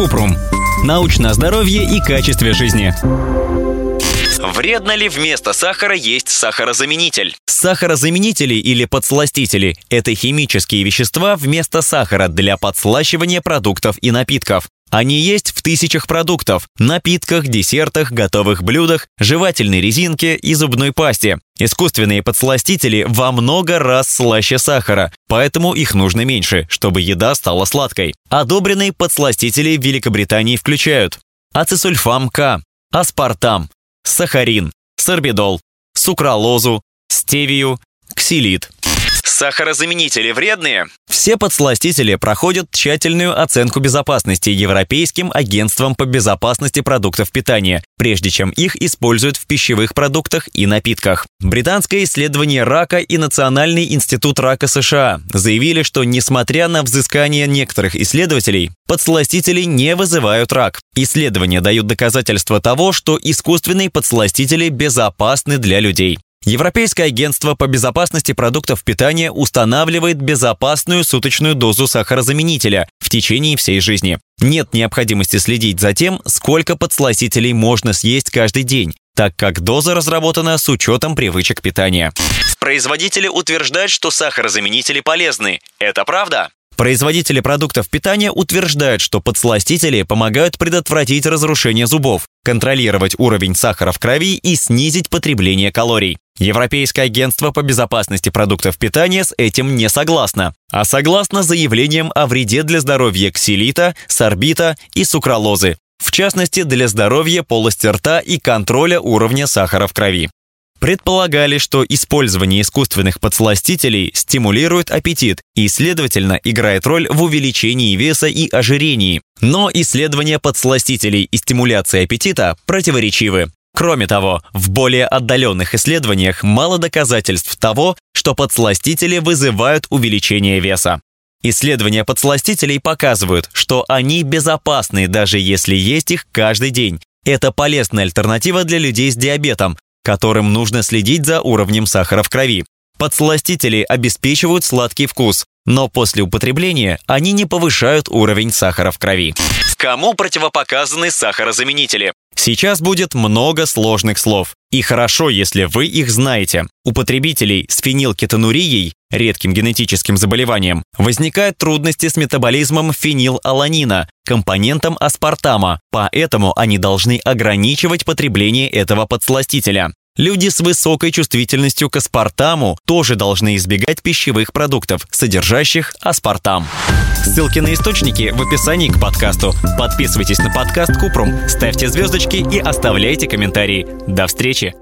Купрум. Научное здоровье и качестве жизни. Вредно ли вместо сахара есть сахарозаменитель? Сахарозаменители или подсластители – это химические вещества вместо сахара для подслащивания продуктов и напитков. Они есть в тысячах продуктов – напитках, десертах, готовых блюдах, жевательной резинке и зубной пасте. Искусственные подсластители во много раз слаще сахара, поэтому их нужно меньше, чтобы еда стала сладкой. Одобренные подсластители в Великобритании включают ацисульфам К, аспартам, сахарин, сорбидол, сукралозу, стевию, ксилит. Сахарозаменители вредные? Все подсластители проходят тщательную оценку безопасности Европейским агентством по безопасности продуктов питания, прежде чем их используют в пищевых продуктах и напитках. Британское исследование рака и Национальный институт рака США заявили, что несмотря на взыскание некоторых исследователей, подсластители не вызывают рак. Исследования дают доказательства того, что искусственные подсластители безопасны для людей. Европейское агентство по безопасности продуктов питания устанавливает безопасную суточную дозу сахарозаменителя в течение всей жизни. Нет необходимости следить за тем, сколько подсластителей можно съесть каждый день, так как доза разработана с учетом привычек питания. Производители утверждают, что сахарозаменители полезны. Это правда? Производители продуктов питания утверждают, что подсластители помогают предотвратить разрушение зубов, контролировать уровень сахара в крови и снизить потребление калорий. Европейское агентство по безопасности продуктов питания с этим не согласно, а согласно заявлениям о вреде для здоровья ксилита, сорбита и сукралозы, в частности для здоровья полости рта и контроля уровня сахара в крови. Предполагали, что использование искусственных подсластителей стимулирует аппетит и, следовательно, играет роль в увеличении веса и ожирении. Но исследования подсластителей и стимуляции аппетита противоречивы. Кроме того, в более отдаленных исследованиях мало доказательств того, что подсластители вызывают увеличение веса. Исследования подсластителей показывают, что они безопасны, даже если есть их каждый день. Это полезная альтернатива для людей с диабетом, которым нужно следить за уровнем сахара в крови. Подсластители обеспечивают сладкий вкус, но после употребления они не повышают уровень сахара в крови. Кому противопоказаны сахарозаменители? Сейчас будет много сложных слов. И хорошо, если вы их знаете. У потребителей с фенилкетонурией, редким генетическим заболеванием, возникают трудности с метаболизмом фенилаланина, компонентом аспартама, поэтому они должны ограничивать потребление этого подсластителя. Люди с высокой чувствительностью к аспартаму тоже должны избегать пищевых продуктов, содержащих аспартам. Ссылки на источники в описании к подкасту. Подписывайтесь на подкаст Купрум, ставьте звездочки и оставляйте комментарии. До встречи!